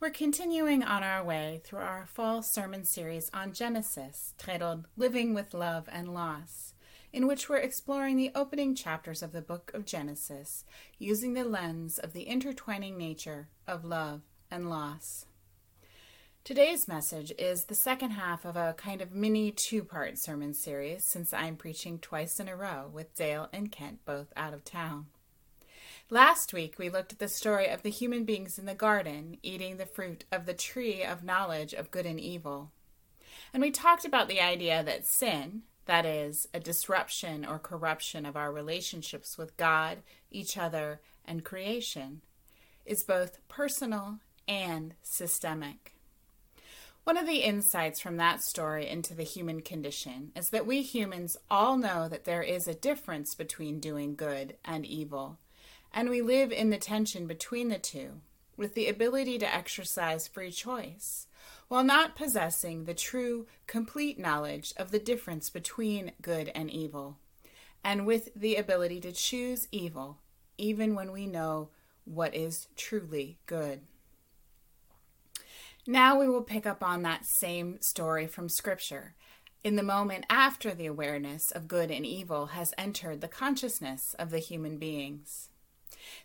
We're continuing on our way through our fall sermon series on Genesis, titled Living with Love and Loss, in which we're exploring the opening chapters of the book of Genesis using the lens of the intertwining nature of love and loss. Today's message is the second half of a kind of mini two part sermon series since I'm preaching twice in a row with Dale and Kent both out of town. Last week, we looked at the story of the human beings in the garden eating the fruit of the tree of knowledge of good and evil. And we talked about the idea that sin, that is, a disruption or corruption of our relationships with God, each other, and creation, is both personal and systemic. One of the insights from that story into the human condition is that we humans all know that there is a difference between doing good and evil and we live in the tension between the two, with the ability to exercise free choice, while not possessing the true, complete knowledge of the difference between good and evil, and with the ability to choose evil, even when we know what is truly good. Now we will pick up on that same story from Scripture in the moment after the awareness of good and evil has entered the consciousness of the human beings.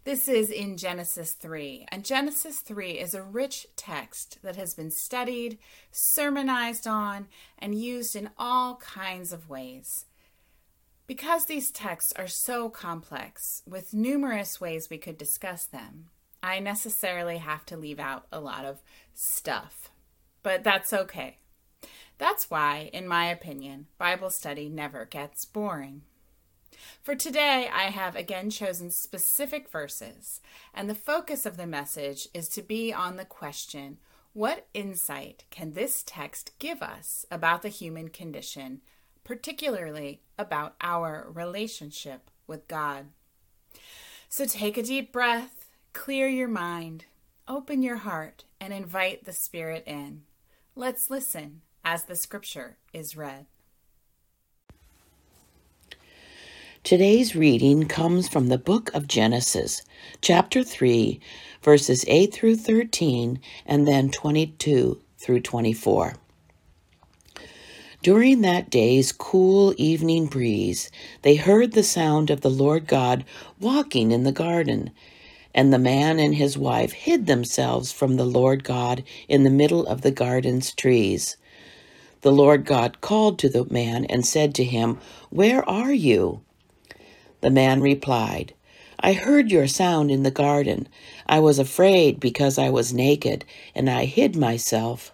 This is in Genesis 3. And Genesis 3 is a rich text that has been studied, sermonized on, and used in all kinds of ways. Because these texts are so complex, with numerous ways we could discuss them, I necessarily have to leave out a lot of stuff. But that's okay. That's why, in my opinion, Bible study never gets boring. For today, I have again chosen specific verses, and the focus of the message is to be on the question what insight can this text give us about the human condition, particularly about our relationship with God? So take a deep breath, clear your mind, open your heart, and invite the Spirit in. Let's listen as the scripture is read. Today's reading comes from the book of Genesis, chapter 3, verses 8 through 13, and then 22 through 24. During that day's cool evening breeze, they heard the sound of the Lord God walking in the garden. And the man and his wife hid themselves from the Lord God in the middle of the garden's trees. The Lord God called to the man and said to him, Where are you? The man replied, I heard your sound in the garden. I was afraid because I was naked, and I hid myself.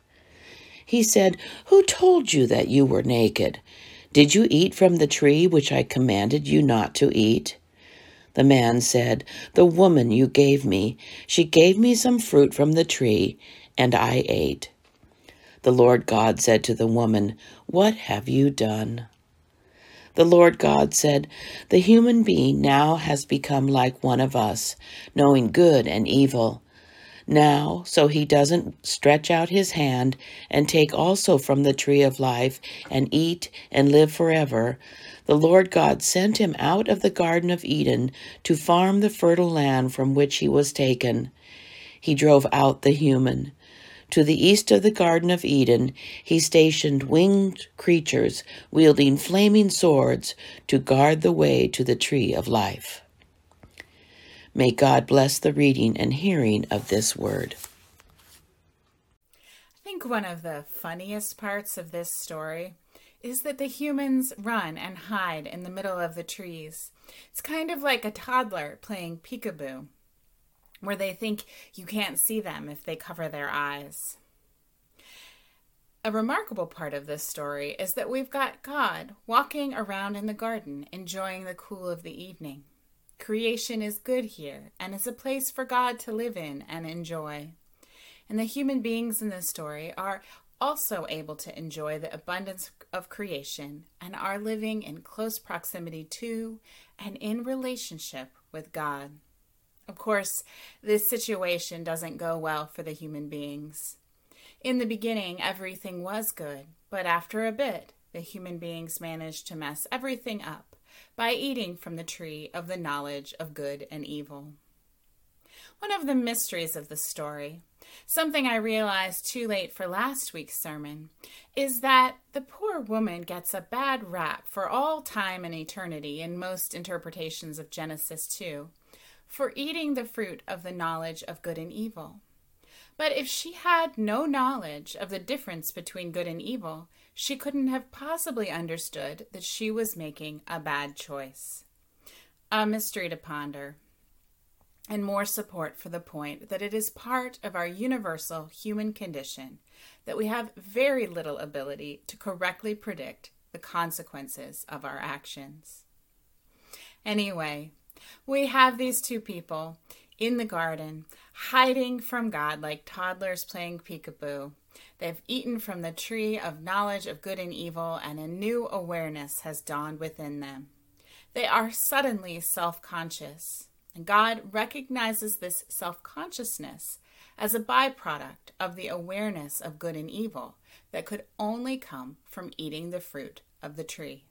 He said, Who told you that you were naked? Did you eat from the tree which I commanded you not to eat? The man said, The woman you gave me, she gave me some fruit from the tree, and I ate. The Lord God said to the woman, What have you done? The Lord God said, The human being now has become like one of us, knowing good and evil. Now, so he doesn't stretch out his hand and take also from the tree of life and eat and live forever, the Lord God sent him out of the Garden of Eden to farm the fertile land from which he was taken. He drove out the human. To the east of the Garden of Eden, he stationed winged creatures wielding flaming swords to guard the way to the tree of life. May God bless the reading and hearing of this word. I think one of the funniest parts of this story is that the humans run and hide in the middle of the trees. It's kind of like a toddler playing peekaboo where they think you can't see them if they cover their eyes. A remarkable part of this story is that we've got God walking around in the garden, enjoying the cool of the evening. Creation is good here and is a place for God to live in and enjoy. And the human beings in this story are also able to enjoy the abundance of creation and are living in close proximity to and in relationship with God. Of course, this situation doesn't go well for the human beings. In the beginning, everything was good, but after a bit, the human beings managed to mess everything up by eating from the tree of the knowledge of good and evil. One of the mysteries of the story Something I realized too late for last week's sermon is that the poor woman gets a bad rap for all time and eternity in most interpretations of Genesis 2 for eating the fruit of the knowledge of good and evil. But if she had no knowledge of the difference between good and evil, she couldn't have possibly understood that she was making a bad choice. A mystery to ponder and more support for the point that it is part of our universal human condition that we have very little ability to correctly predict the consequences of our actions. Anyway, we have these two people in the garden, hiding from God like toddlers playing peekaboo. They've eaten from the tree of knowledge of good and evil, and a new awareness has dawned within them. They are suddenly self conscious. And God recognizes this self consciousness as a byproduct of the awareness of good and evil that could only come from eating the fruit of the tree.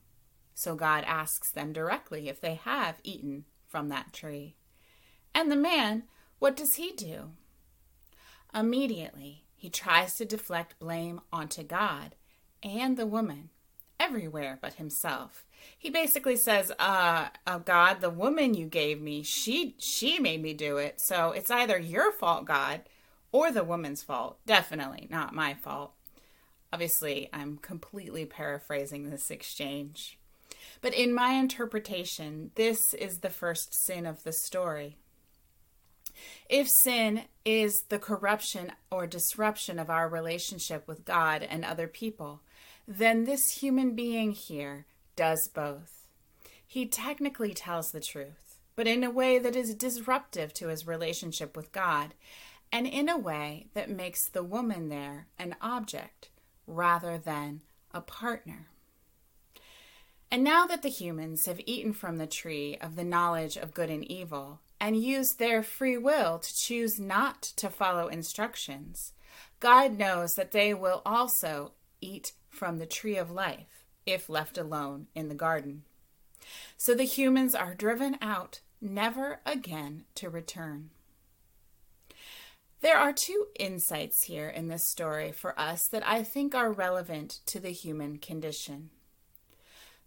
So God asks them directly if they have eaten from that tree. And the man, what does he do? Immediately, he tries to deflect blame onto God and the woman, everywhere but himself he basically says, uh, oh God, the woman you gave me, she she made me do it. So it's either your fault, God, or the woman's fault. Definitely not my fault. Obviously, I'm completely paraphrasing this exchange. But in my interpretation, this is the first sin of the story. If sin is the corruption or disruption of our relationship with God and other people, then this human being here does both. He technically tells the truth, but in a way that is disruptive to his relationship with God, and in a way that makes the woman there an object rather than a partner. And now that the humans have eaten from the tree of the knowledge of good and evil, and used their free will to choose not to follow instructions, God knows that they will also eat from the tree of life if left alone in the garden. So the humans are driven out, never again to return. There are two insights here in this story for us that I think are relevant to the human condition.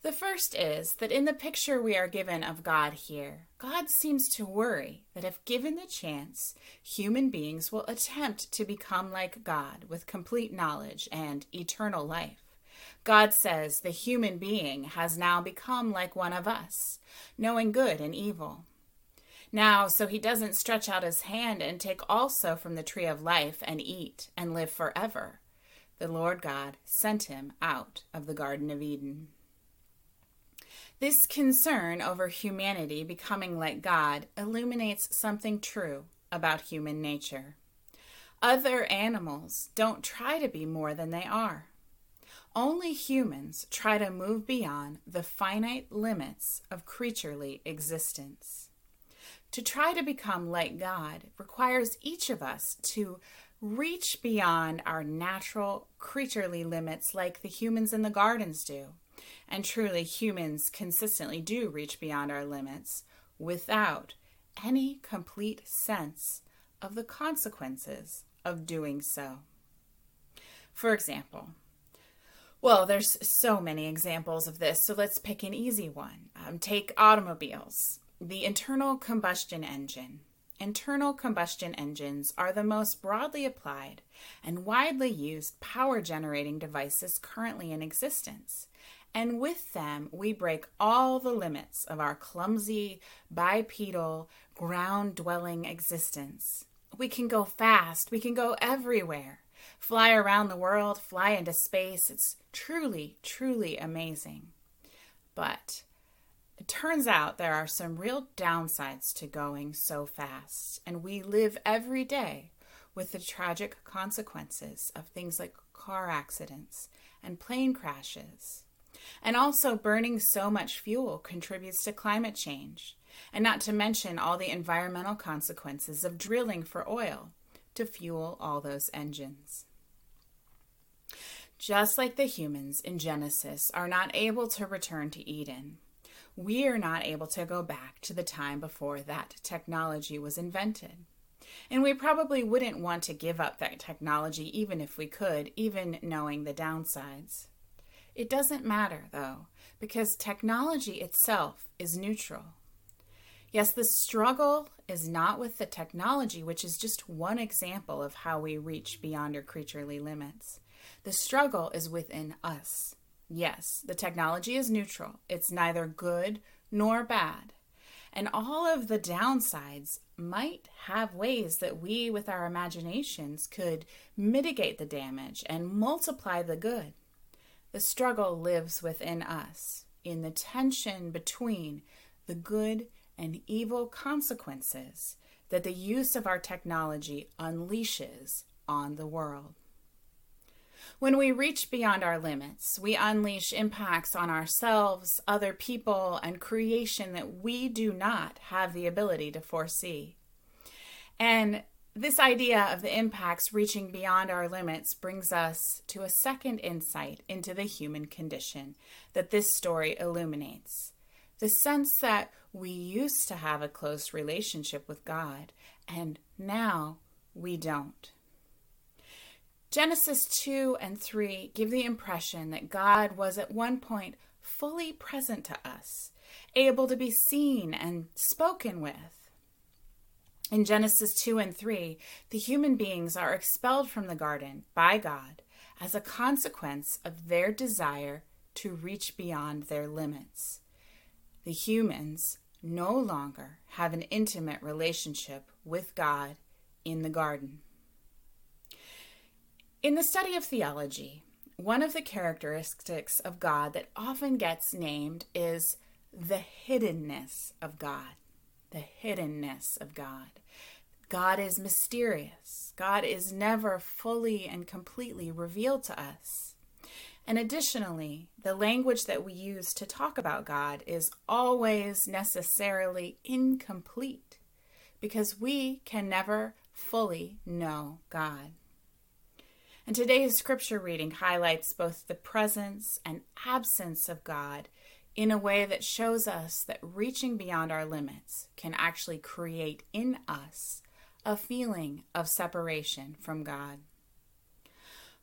The first is that in the picture we are given of God here, God seems to worry that if given the chance, human beings will attempt to become like God with complete knowledge and eternal life. God says the human being has now become like one of us, knowing good and evil. Now, so he doesn't stretch out his hand and take also from the tree of life and eat and live forever. The Lord God sent him out of the Garden of Eden. This concern over humanity becoming like God illuminates something true about human nature. Other animals don't try to be more than they are. Only humans try to move beyond the finite limits of creaturely existence. To try to become like God requires each of us to reach beyond our natural creaturely limits like the humans in the gardens do. And truly, humans consistently do reach beyond our limits without any complete sense of the consequences of doing so. For example, well, there's so many examples of this, so let's pick an easy one. Um, take automobiles, the internal combustion engine. Internal combustion engines are the most broadly applied and widely used power generating devices currently in existence. And with them, we break all the limits of our clumsy, bipedal, ground dwelling existence. We can go fast, we can go everywhere fly around the world, fly into space. It's truly, truly amazing. But it turns out there are some real downsides to going so fast, and we live every day with the tragic consequences of things like car accidents and plane crashes. And also, burning so much fuel contributes to climate change, and not to mention all the environmental consequences of drilling for oil to fuel all those engines. Just like the humans in Genesis are not able to return to Eden, we are not able to go back to the time before that technology was invented. And we probably wouldn't want to give up that technology even if we could, even knowing the downsides. It doesn't matter, though, because technology itself is neutral. Yes, the struggle is not with the technology, which is just one example of how we reach beyond our creaturely limits. The struggle is within us. Yes, the technology is neutral, it's neither good nor bad. And all of the downsides might have ways that we, with our imaginations, could mitigate the damage and multiply the good. The struggle lives within us, in the tension between the good and evil consequences that the use of our technology unleashes on the world. When we reach beyond our limits, we unleash impacts on ourselves, other people, and creation that we do not have the ability to foresee. And this idea of the impacts reaching beyond our limits brings us to a second insight into the human condition that this story illuminates the sense that we used to have a close relationship with God, and now we don't. Genesis 2 and 3 give the impression that God was at one point fully present to us, able to be seen and spoken with. In Genesis 2 and 3, the human beings are expelled from the garden by God as a consequence of their desire to reach beyond their limits. The humans no longer have an intimate relationship with God in the garden. In the study of theology, one of the characteristics of God that often gets named is the hiddenness of God. Hiddenness of God. God is mysterious. God is never fully and completely revealed to us. And additionally, the language that we use to talk about God is always necessarily incomplete because we can never fully know God. And today's scripture reading highlights both the presence and absence of God in a way that shows us that reaching beyond our limits can actually create in us a feeling of separation from God.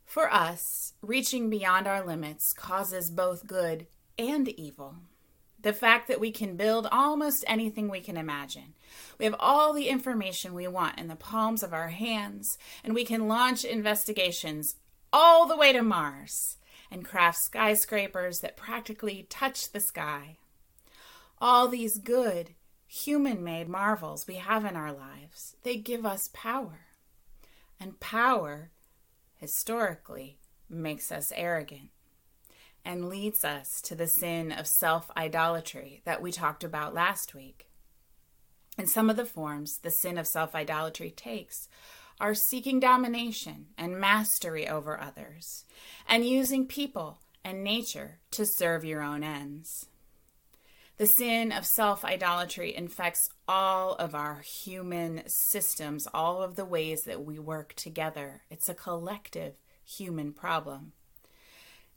For us, reaching beyond our limits causes both good and evil. The fact that we can build almost anything we can imagine. We have all the information we want in the palms of our hands, and we can launch investigations all the way to Mars and craft skyscrapers that practically touch the sky. All these good human made marvels we have in our lives. They give us power. And power, historically, makes us arrogant and leads us to the sin of self idolatry that we talked about last week. And some of the forms the sin of self idolatry takes are seeking domination and mastery over others, and using people and nature to serve your own ends. The sin of self idolatry infects all of our human systems, all of the ways that we work together. It's a collective human problem.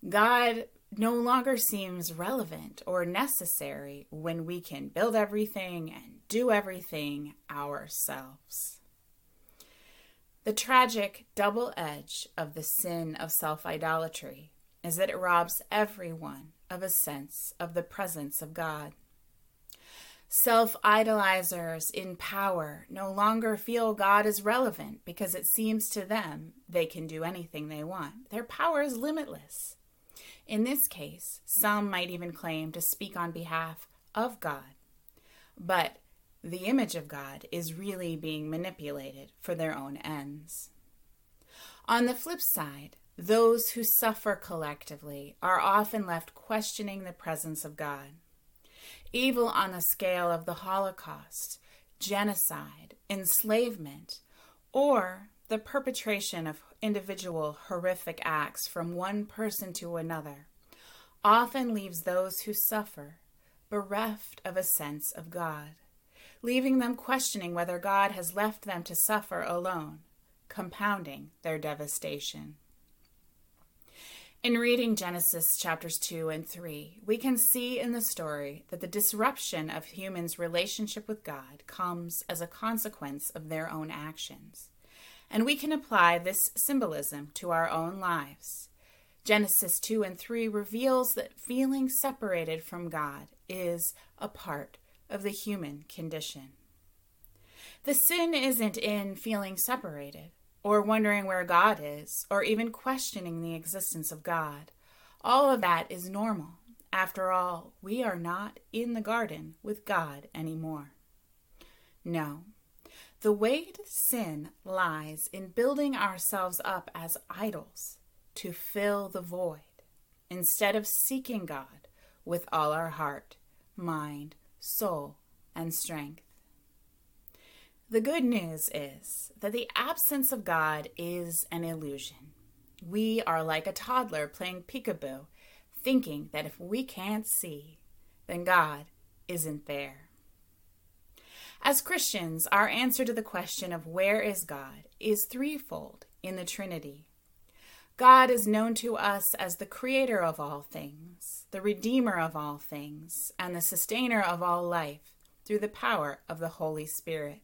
God no longer seems relevant or necessary when we can build everything and do everything ourselves. The tragic double edge of the sin of self idolatry is that it robs everyone of a sense of the presence of God. Self idolizers in power no longer feel God is relevant because it seems to them they can do anything they want. Their power is limitless. In this case, some might even claim to speak on behalf of God. But the image of God is really being manipulated for their own ends. On the flip side, those who suffer collectively are often left questioning the presence of God. Evil on a scale of the Holocaust, genocide, enslavement, or the perpetration of individual horrific acts from one person to another often leaves those who suffer bereft of a sense of God, leaving them questioning whether God has left them to suffer alone, compounding their devastation. In reading Genesis chapters 2 and 3, we can see in the story that the disruption of humans' relationship with God comes as a consequence of their own actions. And we can apply this symbolism to our own lives. Genesis 2 and 3 reveals that feeling separated from God is a part of the human condition. The sin isn't in feeling separated, or wondering where God is, or even questioning the existence of God. All of that is normal. After all, we are not in the garden with God anymore. No. The way to sin lies in building ourselves up as idols to fill the void instead of seeking God with all our heart, mind, soul, and strength. The good news is that the absence of God is an illusion. We are like a toddler playing peekaboo, thinking that if we can't see, then God isn't there. As Christians, our answer to the question of where is God is threefold in the Trinity. God is known to us as the creator of all things, the redeemer of all things, and the sustainer of all life through the power of the Holy Spirit.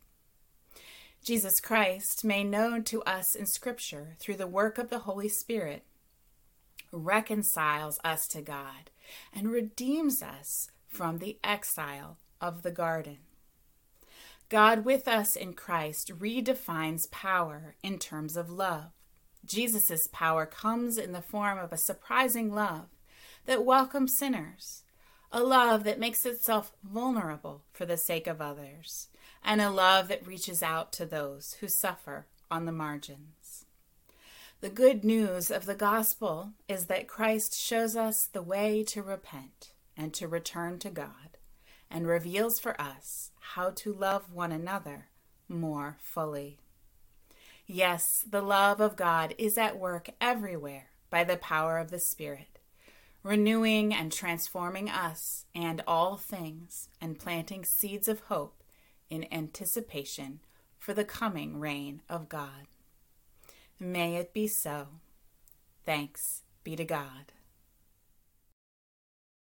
Jesus Christ, made known to us in Scripture through the work of the Holy Spirit, reconciles us to God and redeems us from the exile of the garden. God with us in Christ redefines power in terms of love. Jesus' power comes in the form of a surprising love that welcomes sinners, a love that makes itself vulnerable for the sake of others, and a love that reaches out to those who suffer on the margins. The good news of the gospel is that Christ shows us the way to repent and to return to God, and reveals for us how to love one another more fully. Yes, the love of God is at work everywhere by the power of the Spirit, renewing and transforming us and all things, and planting seeds of hope in anticipation for the coming reign of God. May it be so. Thanks be to God.